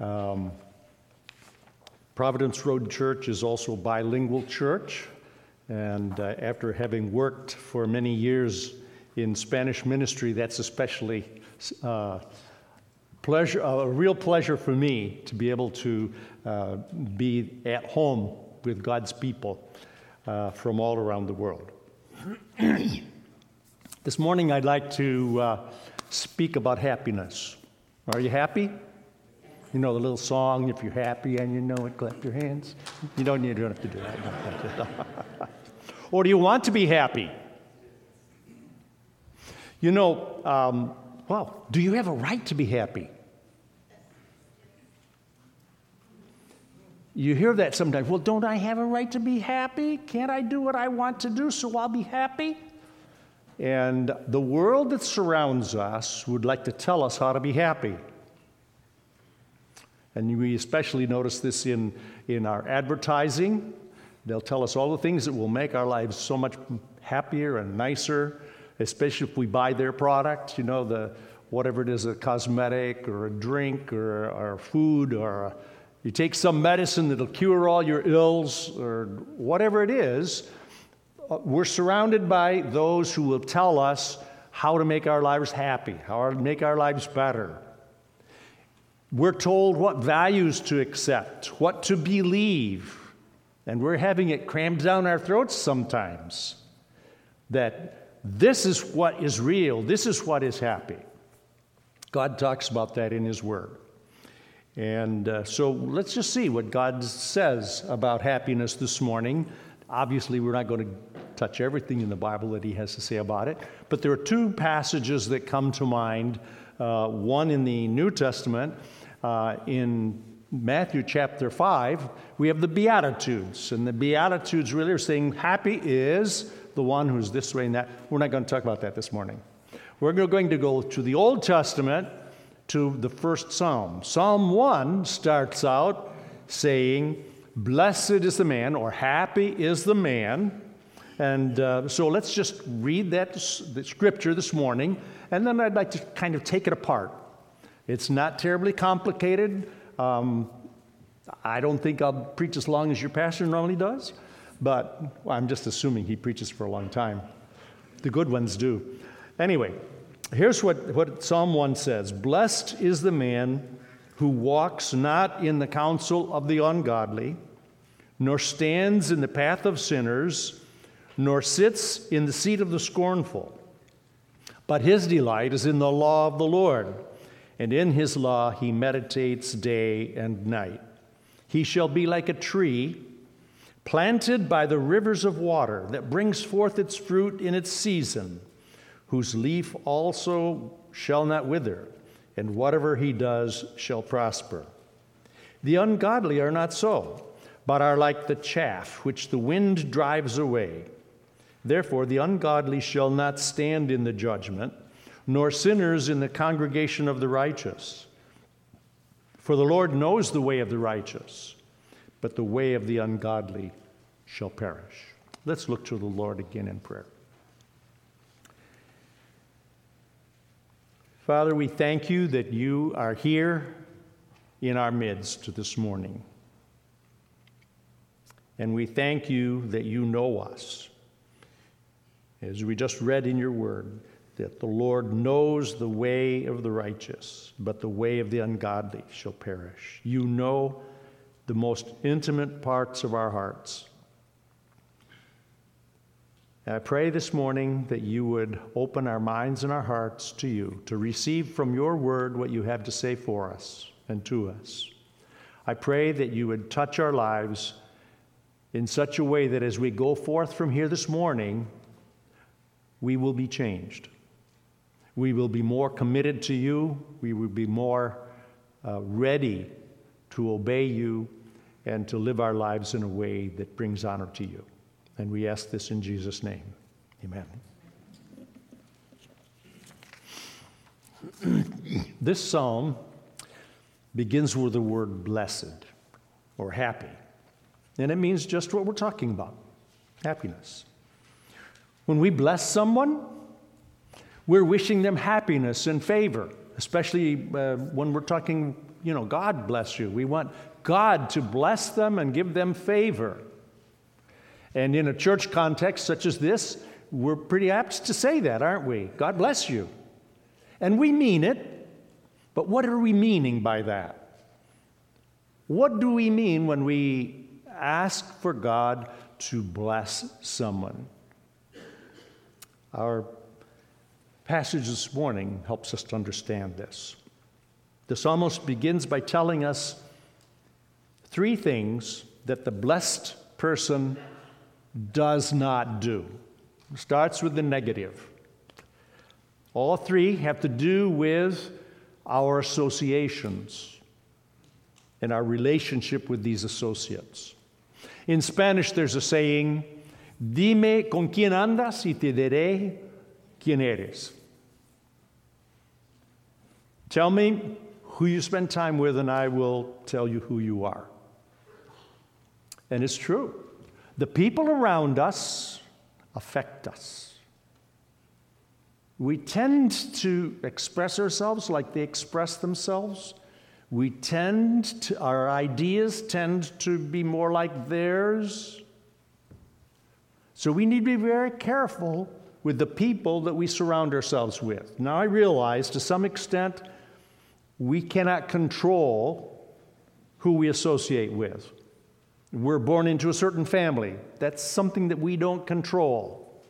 Um, Providence Road Church is also a bilingual church, and uh, after having worked for many years in Spanish ministry, that's especially uh, pleasure, a real pleasure for me to be able to uh, be at home with God's people uh, from all around the world. this morning, I'd like to uh, speak about happiness. Are you happy? You know the little song, if you're happy and you know it, clap your hands. You don't, you don't have to do that. or do you want to be happy? You know, um, well, do you have a right to be happy? You hear that sometimes. Well, don't I have a right to be happy? Can't I do what I want to do so I'll be happy? And the world that surrounds us would like to tell us how to be happy. And we especially notice this in, in our advertising. They'll tell us all the things that will make our lives so much happier and nicer, especially if we buy their product, you know, the, whatever it is, a cosmetic or a drink or, or food or a, you take some medicine that'll cure all your ills or whatever it is. Uh, we're surrounded by those who will tell us how to make our lives happy, how to make our lives better. We're told what values to accept, what to believe, and we're having it crammed down our throats sometimes that this is what is real, this is what is happy. God talks about that in His Word. And uh, so let's just see what God says about happiness this morning. Obviously, we're not going to touch everything in the Bible that He has to say about it, but there are two passages that come to mind uh, one in the New Testament uh, in Matthew chapter 5, we have the Beatitudes. And the Beatitudes really are saying, Happy is the one who's this way and that. We're not going to talk about that this morning. We're going to go to the Old Testament to the first Psalm. Psalm 1 starts out saying, Blessed is the man, or happy is the man. And uh, so let's just read that the scripture this morning, and then I'd like to kind of take it apart. It's not terribly complicated. Um, I don't think I'll preach as long as your pastor normally does, but well, I'm just assuming he preaches for a long time. The good ones do. Anyway, here's what, what Psalm 1 says Blessed is the man who walks not in the counsel of the ungodly, nor stands in the path of sinners, nor sits in the seat of the scornful. But his delight is in the law of the Lord and in his law he meditates day and night. He shall be like a tree planted by the rivers of water that brings forth its fruit in its season, whose leaf also shall not wither, and whatever he does shall prosper. The ungodly are not so, but are like the chaff which the wind drives away. Therefore, the ungodly shall not stand in the judgment nor sinners in the congregation of the righteous. For the Lord knows the way of the righteous, but the way of the ungodly shall perish. Let's look to the Lord again in prayer. Father, we thank you that you are here in our midst this morning. And we thank you that you know us. As we just read in your word, that the Lord knows the way of the righteous, but the way of the ungodly shall perish. You know the most intimate parts of our hearts. And I pray this morning that you would open our minds and our hearts to you, to receive from your word what you have to say for us and to us. I pray that you would touch our lives in such a way that as we go forth from here this morning, we will be changed we will be more committed to you. We will be more uh, ready to obey you and to live our lives in a way that brings honor to you. And we ask this in Jesus' name. Amen. this psalm begins with the word blessed or happy. And it means just what we're talking about happiness. When we bless someone, we're wishing them happiness and favor, especially uh, when we're talking you know, God bless you. We want God to bless them and give them favor. And in a church context such as this, we're pretty apt to say that, aren't we? God bless you. And we mean it, but what are we meaning by that? What do we mean when we ask for God to bless someone? Our passage this morning helps us to understand this. The psalmist begins by telling us three things that the blessed person does not do. It starts with the negative. All three have to do with our associations and our relationship with these associates. In Spanish, there's a saying, Dime con quién andas y te diré quién eres. Tell me who you spend time with, and I will tell you who you are. And it's true. The people around us affect us. We tend to express ourselves like they express themselves. We tend to, our ideas tend to be more like theirs. So we need to be very careful with the people that we surround ourselves with. Now, I realize to some extent we cannot control who we associate with. We're born into a certain family. That's something that we don't control.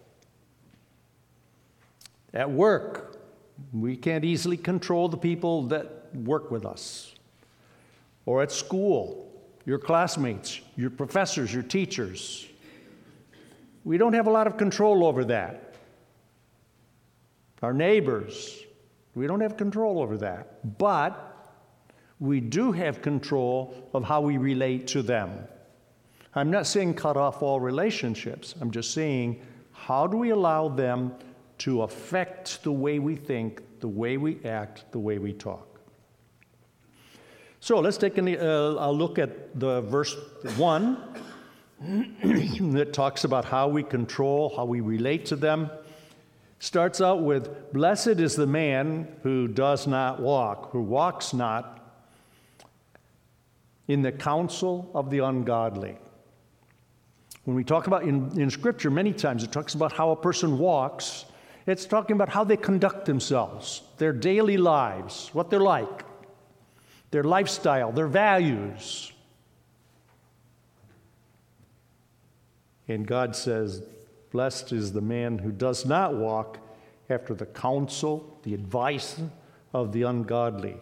At work, we can't easily control the people that work with us. Or at school, your classmates, your professors, your teachers. We don't have a lot of control over that. Our neighbors, we don't have control over that. But we do have control of how we relate to them. I'm not saying cut off all relationships. I'm just saying how do we allow them to affect the way we think, the way we act, the way we talk? So let's take a, uh, look at the verse 1 that talks about how we control, how we relate to them. Starts out with Blessed is the man who does not walk, who walks not in the counsel of the ungodly. When we talk about in, in Scripture, many times it talks about how a person walks, it's talking about how they conduct themselves, their daily lives, what they're like, their lifestyle, their values. And God says, Blessed is the man who does not walk after the counsel, the advice of the ungodly,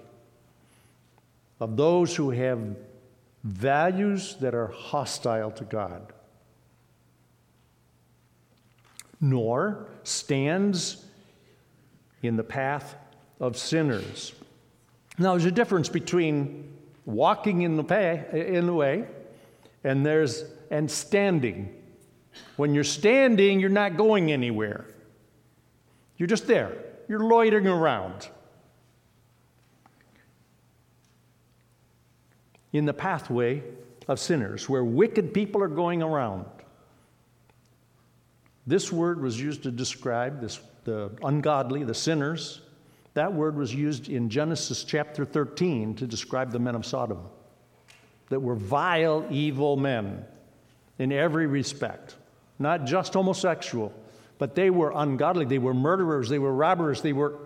of those who have values that are hostile to God nor stands in the path of sinners. Now, there's a difference between walking in the, path, in the way and there's and standing. When you're standing, you're not going anywhere. You're just there. You're loitering around. In the pathway of sinners, where wicked people are going around. This word was used to describe this, the ungodly, the sinners. That word was used in Genesis chapter 13 to describe the men of Sodom, that were vile, evil men in every respect, not just homosexual, but they were ungodly. They were murderers, they were robbers, they were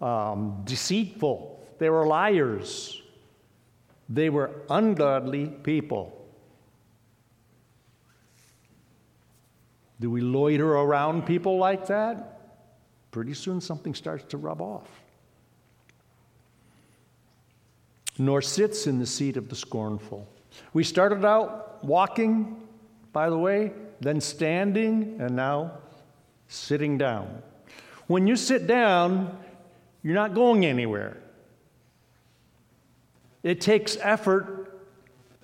um, deceitful, they were liars, they were ungodly people. Do we loiter around people like that? Pretty soon something starts to rub off. Nor sits in the seat of the scornful. We started out walking, by the way, then standing, and now sitting down. When you sit down, you're not going anywhere. It takes effort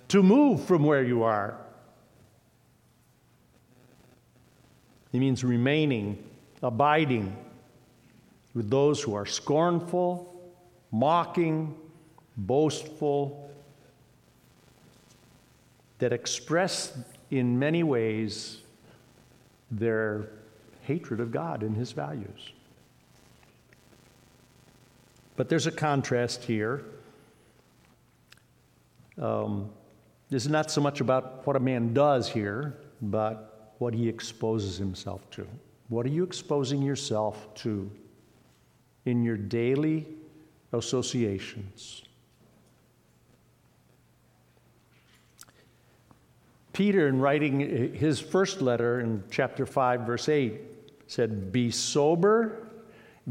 to move from where you are. It means remaining, abiding with those who are scornful, mocking, boastful, that express in many ways their hatred of God and His values. But there's a contrast here um, this is not so much about what a man does here, but what he exposes himself to. What are you exposing yourself to in your daily associations? Peter, in writing his first letter in chapter 5, verse 8, said, Be sober,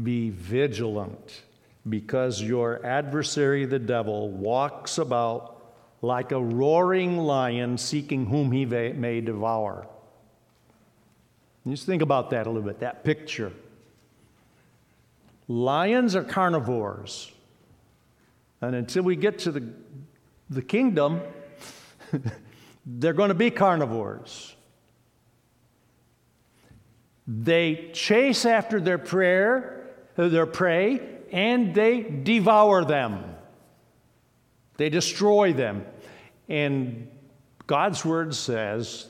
be vigilant, because your adversary, the devil, walks about like a roaring lion seeking whom he may devour. Just think about that a little bit, that picture. Lions are carnivores. And until we get to the, the kingdom, they're going to be carnivores. They chase after their prayer, their prey, and they devour them. They destroy them. And God's word says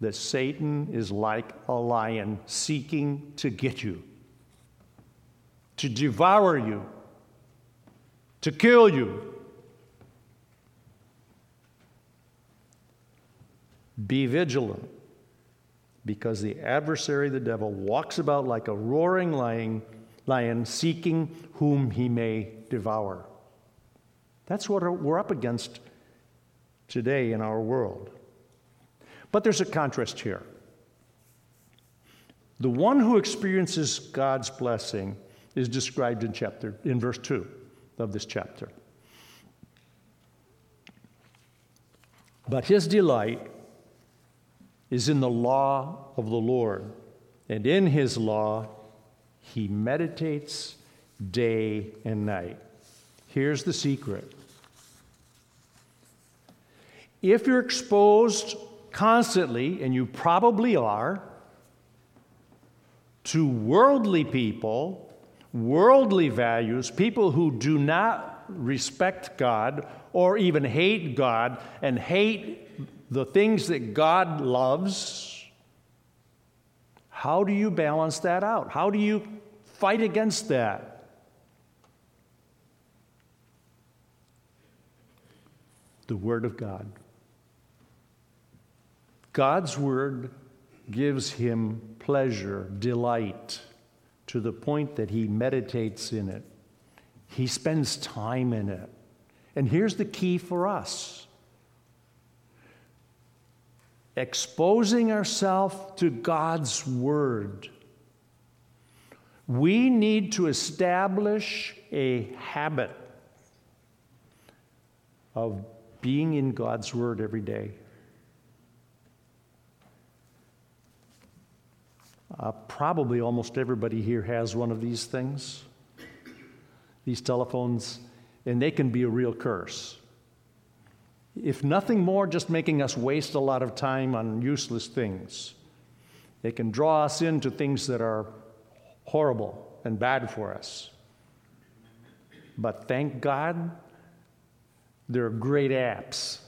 that Satan is like a lion seeking to get you, to devour you, to kill you. Be vigilant, because the adversary, the devil, walks about like a roaring lion, lion seeking whom he may devour. That's what we're up against today in our world. But there's a contrast here. The one who experiences God's blessing is described in chapter in verse 2 of this chapter. But his delight is in the law of the Lord, and in his law he meditates day and night. Here's the secret if you're exposed constantly, and you probably are, to worldly people, worldly values, people who do not respect God or even hate God and hate the things that God loves, how do you balance that out? How do you fight against that? The Word of God. God's Word gives him pleasure, delight, to the point that he meditates in it. He spends time in it. And here's the key for us exposing ourselves to God's Word. We need to establish a habit of being in God's Word every day. Uh, probably almost everybody here has one of these things, these telephones, and they can be a real curse. If nothing more, just making us waste a lot of time on useless things. They can draw us into things that are horrible and bad for us. But thank God, there are great apps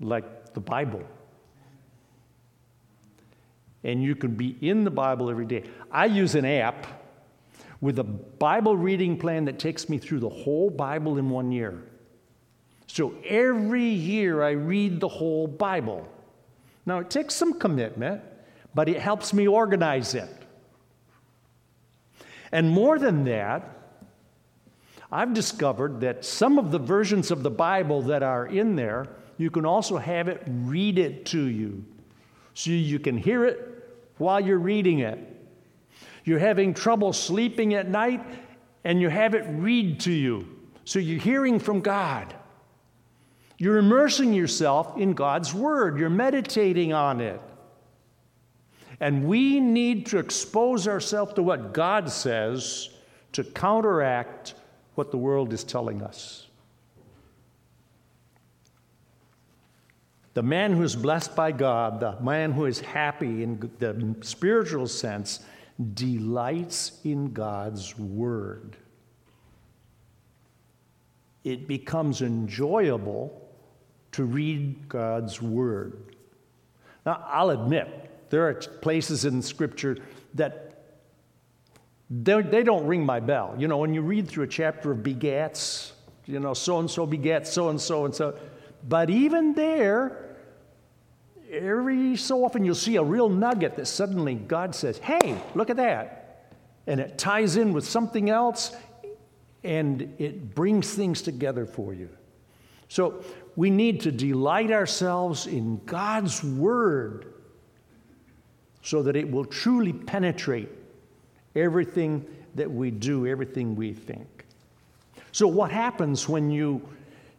like the Bible and you can be in the Bible every day. I use an app with a Bible reading plan that takes me through the whole Bible in one year. So every year I read the whole Bible. Now it takes some commitment, but it helps me organize it. And more than that, I've discovered that some of the versions of the Bible that are in there, you can also have it read it to you. So you can hear it while you're reading it. You're having trouble sleeping at night, and you have it read to you. So you're hearing from God. You're immersing yourself in God's Word, you're meditating on it. And we need to expose ourselves to what God says to counteract what the world is telling us. The man who is blessed by God, the man who is happy in the spiritual sense, delights in God's word. It becomes enjoyable to read God's word. Now, I'll admit, there are places in Scripture that they don't ring my bell. You know, when you read through a chapter of begats, you know, so and so begats so and so and so, But even there, every so often you'll see a real nugget that suddenly God says, Hey, look at that. And it ties in with something else and it brings things together for you. So we need to delight ourselves in God's Word so that it will truly penetrate everything that we do, everything we think. So, what happens when you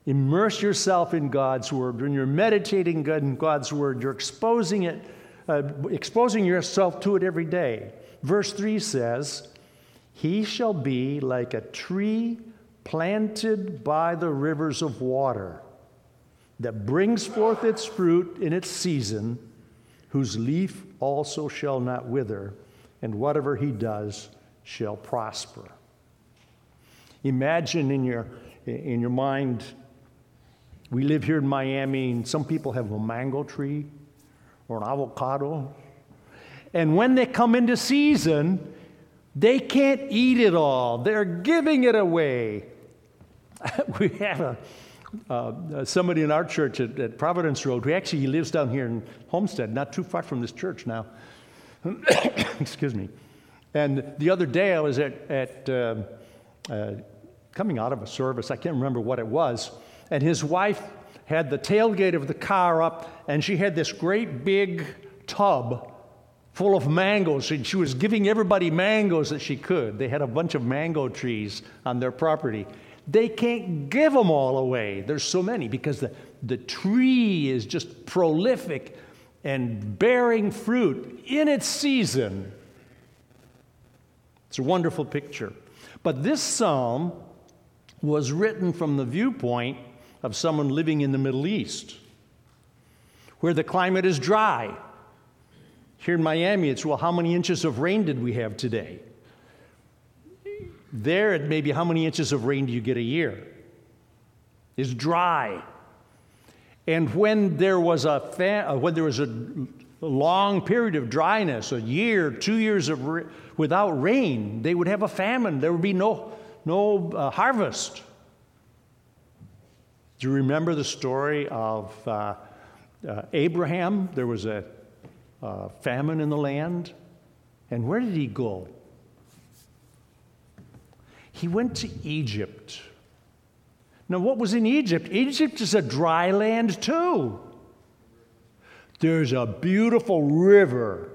immerse yourself in God's Word, when you're meditating in God's Word, you're exposing it, uh, exposing yourself to it every day? Verse 3 says, He shall be like a tree planted by the rivers of water that brings forth its fruit in its season, whose leaf also shall not wither, and whatever he does shall prosper. Imagine in your, in your mind, we live here in Miami, and some people have a mango tree or an avocado. And when they come into season, they can't eat it all. They're giving it away. we have a, uh, somebody in our church at, at, Providence Road who actually lives down here in Homestead, not too far from this church now. Excuse me. And the other day I was at, at uh, uh, coming out of a service, I can't remember what it was, and his wife had the tailgate of the car up, and she had this great big tub full of mangoes, and she was giving everybody mangoes that she could. They had a bunch of mango trees on their property. They can't give them all away. There's so many because the, the tree is just prolific and bearing fruit in its season. It's a wonderful picture. But this psalm was written from the viewpoint of someone living in the Middle East, where the climate is dry. Here in Miami, it's well, how many inches of rain did we have today? There, it may be how many inches of rain do you get a year? Is dry. And when there was a fa- uh, when there was a long period of dryness, a year, two years of ra- without rain, they would have a famine. There would be no no uh, harvest. Do you remember the story of uh, uh, Abraham? There was a uh, famine in the land, and where did he go? He went to Egypt. Now, what was in Egypt? Egypt is a dry land too. There's a beautiful river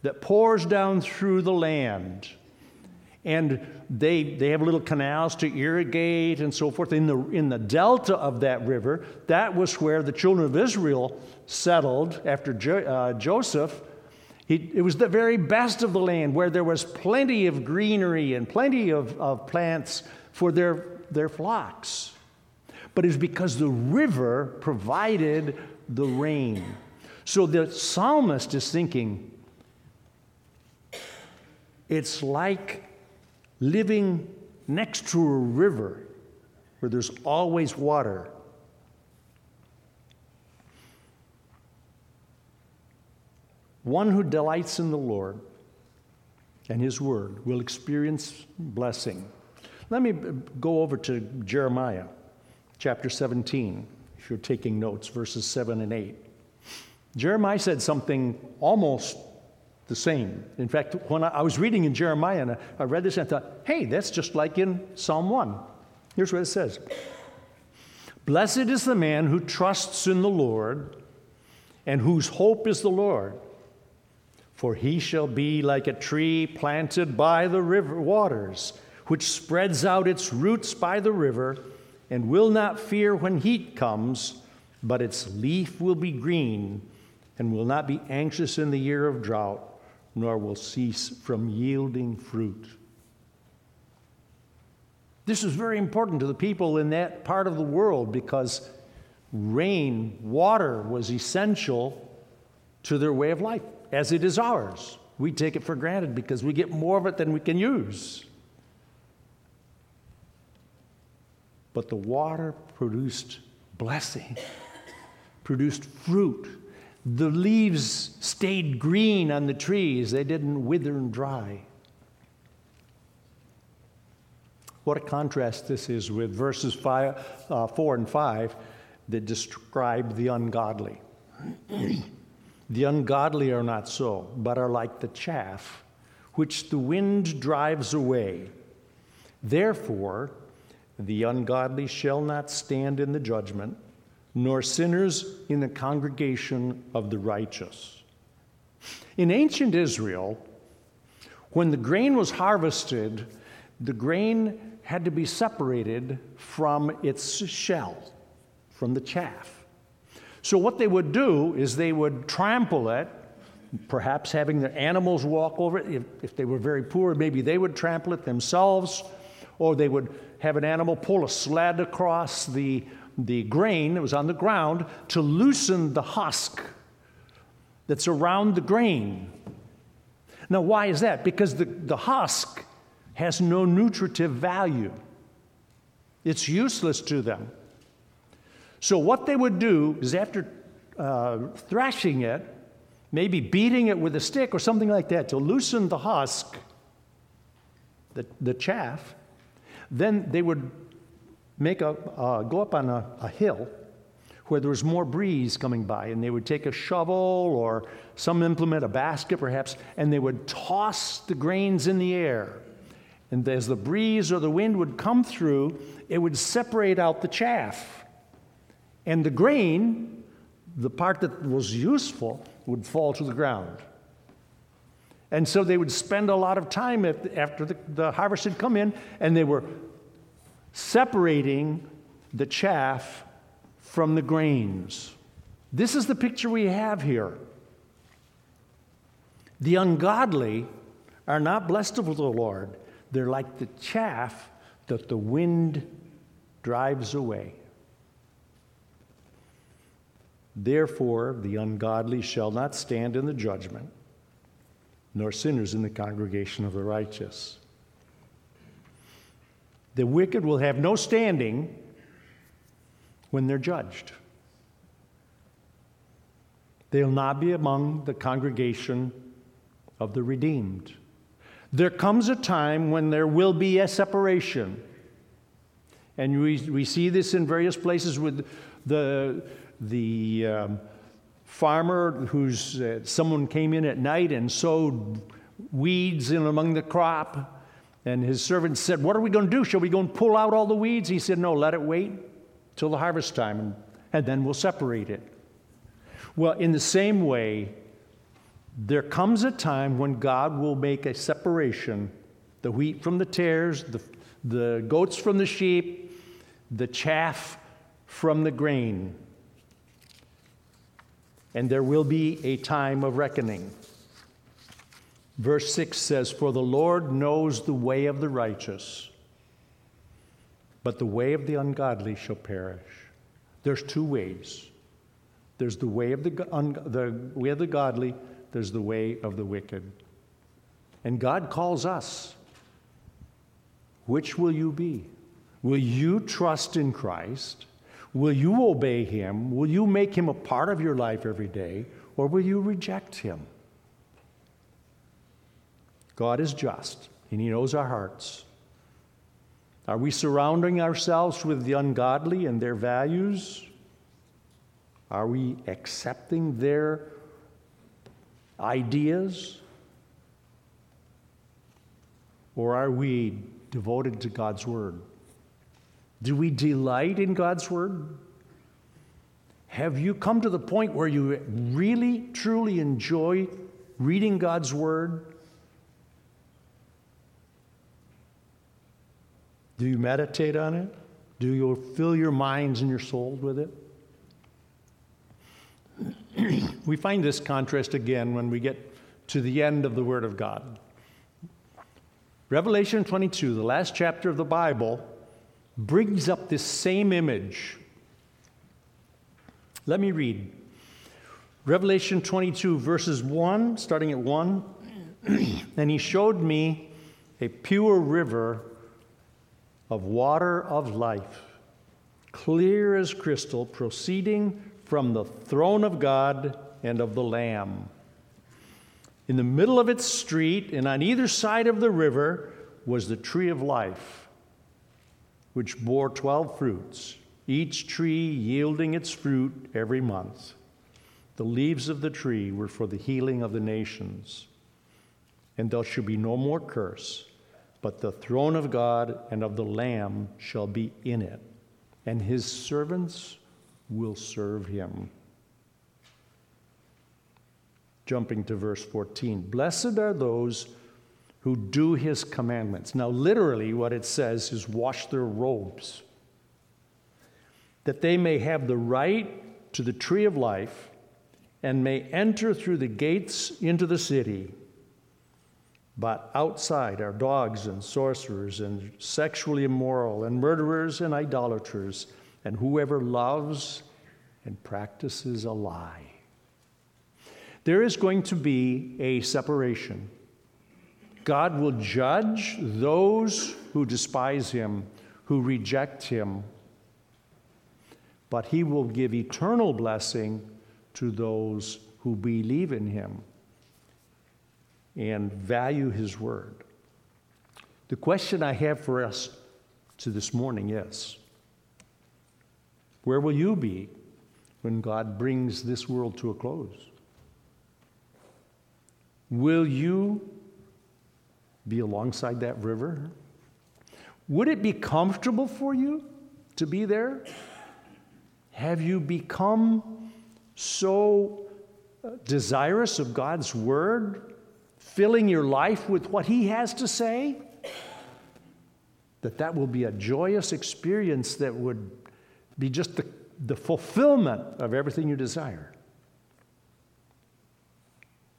that pours down through the land. And they, they have little canals to irrigate and so forth. In the, in the delta of that river, that was where the children of Israel settled after jo, uh, Joseph he, it was the very best of the land where there was plenty of greenery and plenty of, of plants for their, their flocks. But it was because the river provided the rain. So the psalmist is thinking, it's like living next to a river where there's always water. One who delights in the Lord and His Word will experience blessing. Let me go over to Jeremiah chapter 17, if you're taking notes, verses 7 and 8. Jeremiah said something almost the same. In fact, when I was reading in Jeremiah and I read this, I thought, hey, that's just like in Psalm 1. Here's what it says Blessed is the man who trusts in the Lord and whose hope is the Lord. For he shall be like a tree planted by the river waters, which spreads out its roots by the river, and will not fear when heat comes, but its leaf will be green, and will not be anxious in the year of drought, nor will cease from yielding fruit. This is very important to the people in that part of the world because rain, water, was essential to their way of life as it is ours. We take it for granted because we get more of it than we can use. But the water produced blessing, produced fruit. The leaves stayed green on the trees, they didn't wither and dry. What a contrast this is with verses five, uh, 4 and 5. that describe the ungodly. the ungodly are not so, but are like the chaff which the wind drives away. Therefore, the ungodly shall not stand in the judgment, nor sinners in the congregation of the righteous. In ancient Israel, when the grain was harvested, the grain had to be separated from its shell, from the chaff. So, what they would do is they would trample it, perhaps having their animals walk over it. If, if they were very poor, maybe they would trample it themselves, or they would have an animal pull a sled across the, the grain that was on the ground to loosen the husk that's around the grain. Now, why is that? Because the, the husk has no nutritive value, it's useless to them. So, what they would do is after uh, thrashing it, maybe beating it with a stick or something like that to loosen the husk, the, the chaff, then they would make a, uh, go up on a, a hill where there was more breeze coming by, and they would take a shovel or some implement, a basket perhaps, and they would toss the grains in the air. And as the breeze or the wind would come through, it would separate out the chaff. And the grain, the part that was useful, would fall to the ground. And so they would spend a lot of time after the, the harvest had come in, and they were separating the chaff from the grains. This is the picture we have here. The ungodly are not blessed of the Lord. They're like the chaff that the wind drives away. Therefore, the ungodly shall not stand in the judgment, nor sinners in the congregation of the righteous. The wicked will have no standing when they're judged. They'll not be among the congregation of the redeemed. There comes a time when there will be a separation. And we, we see this in various places with the, the um, farmer who's uh, someone came in at night and sowed weeds in among the crop. And his servant said, What are we going to do? Shall we go and pull out all the weeds? He said, No, let it wait till the harvest time, and, and then we'll separate it. Well, in the same way, there comes a time when God will make a separation the wheat from the tares, the, the goats from the sheep, the chaff from the grain. And there will be a time of reckoning. Verse 6 says, For the Lord knows the way of the righteous, but the way of the ungodly shall perish. There's two ways there's the way of the, the way of the godly, there's the way of the wicked. And God calls us. Which will you be? Will you trust in Christ? Will you obey Him? Will you make Him a part of your life every day? Or will you reject Him? God is just, and He knows our hearts. Are we surrounding ourselves with the ungodly and their values? Are we accepting their ideas? Or are we devoted to God's Word? Do we delight in God's Word? Have you come to the point where you really, truly enjoy reading God's Word? Do you meditate on it? Do you fill your minds and your souls with it? we find this contrast again when we get to the end of the Word of God. Revelation 22, the last chapter of the Bible, brings up this same image. Let me read. Revelation 22, verses 1, starting at 1. and he showed me a pure river of water of life, clear as crystal, proceeding from the throne of God and of the Lamb. In the middle of its street and on either side of the river was the tree of life, which bore 12 fruits, each tree yielding its fruit every month. The leaves of the tree were for the healing of the nations. And there shall be no more curse, but the throne of God and of the Lamb shall be in it, and his servants will serve him. Jumping to verse 14 Blessed are those who do his commandments. Now, literally, what it says is wash their robes, that they may have the right to the tree of life and may enter through the gates into the city. But outside are dogs and sorcerers and sexually immoral and murderers and idolaters and whoever loves and practices a lie. There is going to be a separation. God will judge those who despise him, who reject him, but he will give eternal blessing to those who believe in him and value his word. The question I have for us to this morning is where will you be when God brings this world to a close? Will you be alongside that river? Would it be comfortable for you to be there? Have you become so uh, desirous of God's word, filling your life with what He has to say? That that will be a joyous experience that would be just the, the fulfillment of everything you desire.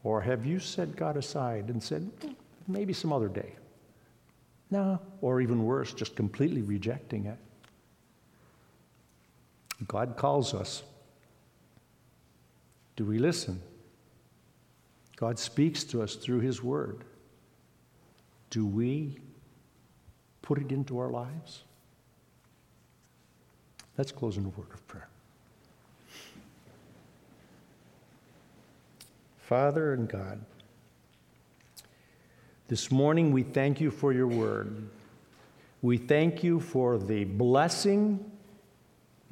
Or have you set God aside and said, maybe some other day? No, or even worse, just completely rejecting it. God calls us. Do we listen? God speaks to us through His Word. Do we put it into our lives? Let's close in a word of prayer. Father and God, this morning we thank you for your word. We thank you for the blessing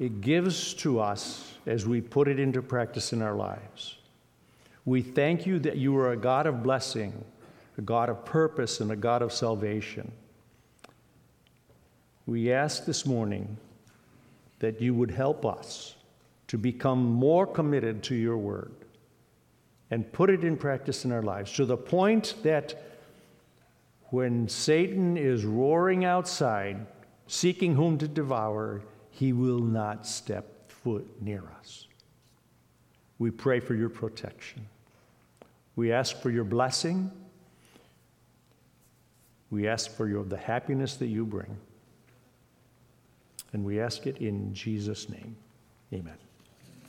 it gives to us as we put it into practice in our lives. We thank you that you are a God of blessing, a God of purpose, and a God of salvation. We ask this morning that you would help us to become more committed to your word and put it in practice in our lives to the point that when Satan is roaring outside, seeking whom to devour, he will not step foot near us. We pray for your protection. We ask for your blessing. We ask for your, the happiness that you bring. And we ask it in Jesus' name. Amen.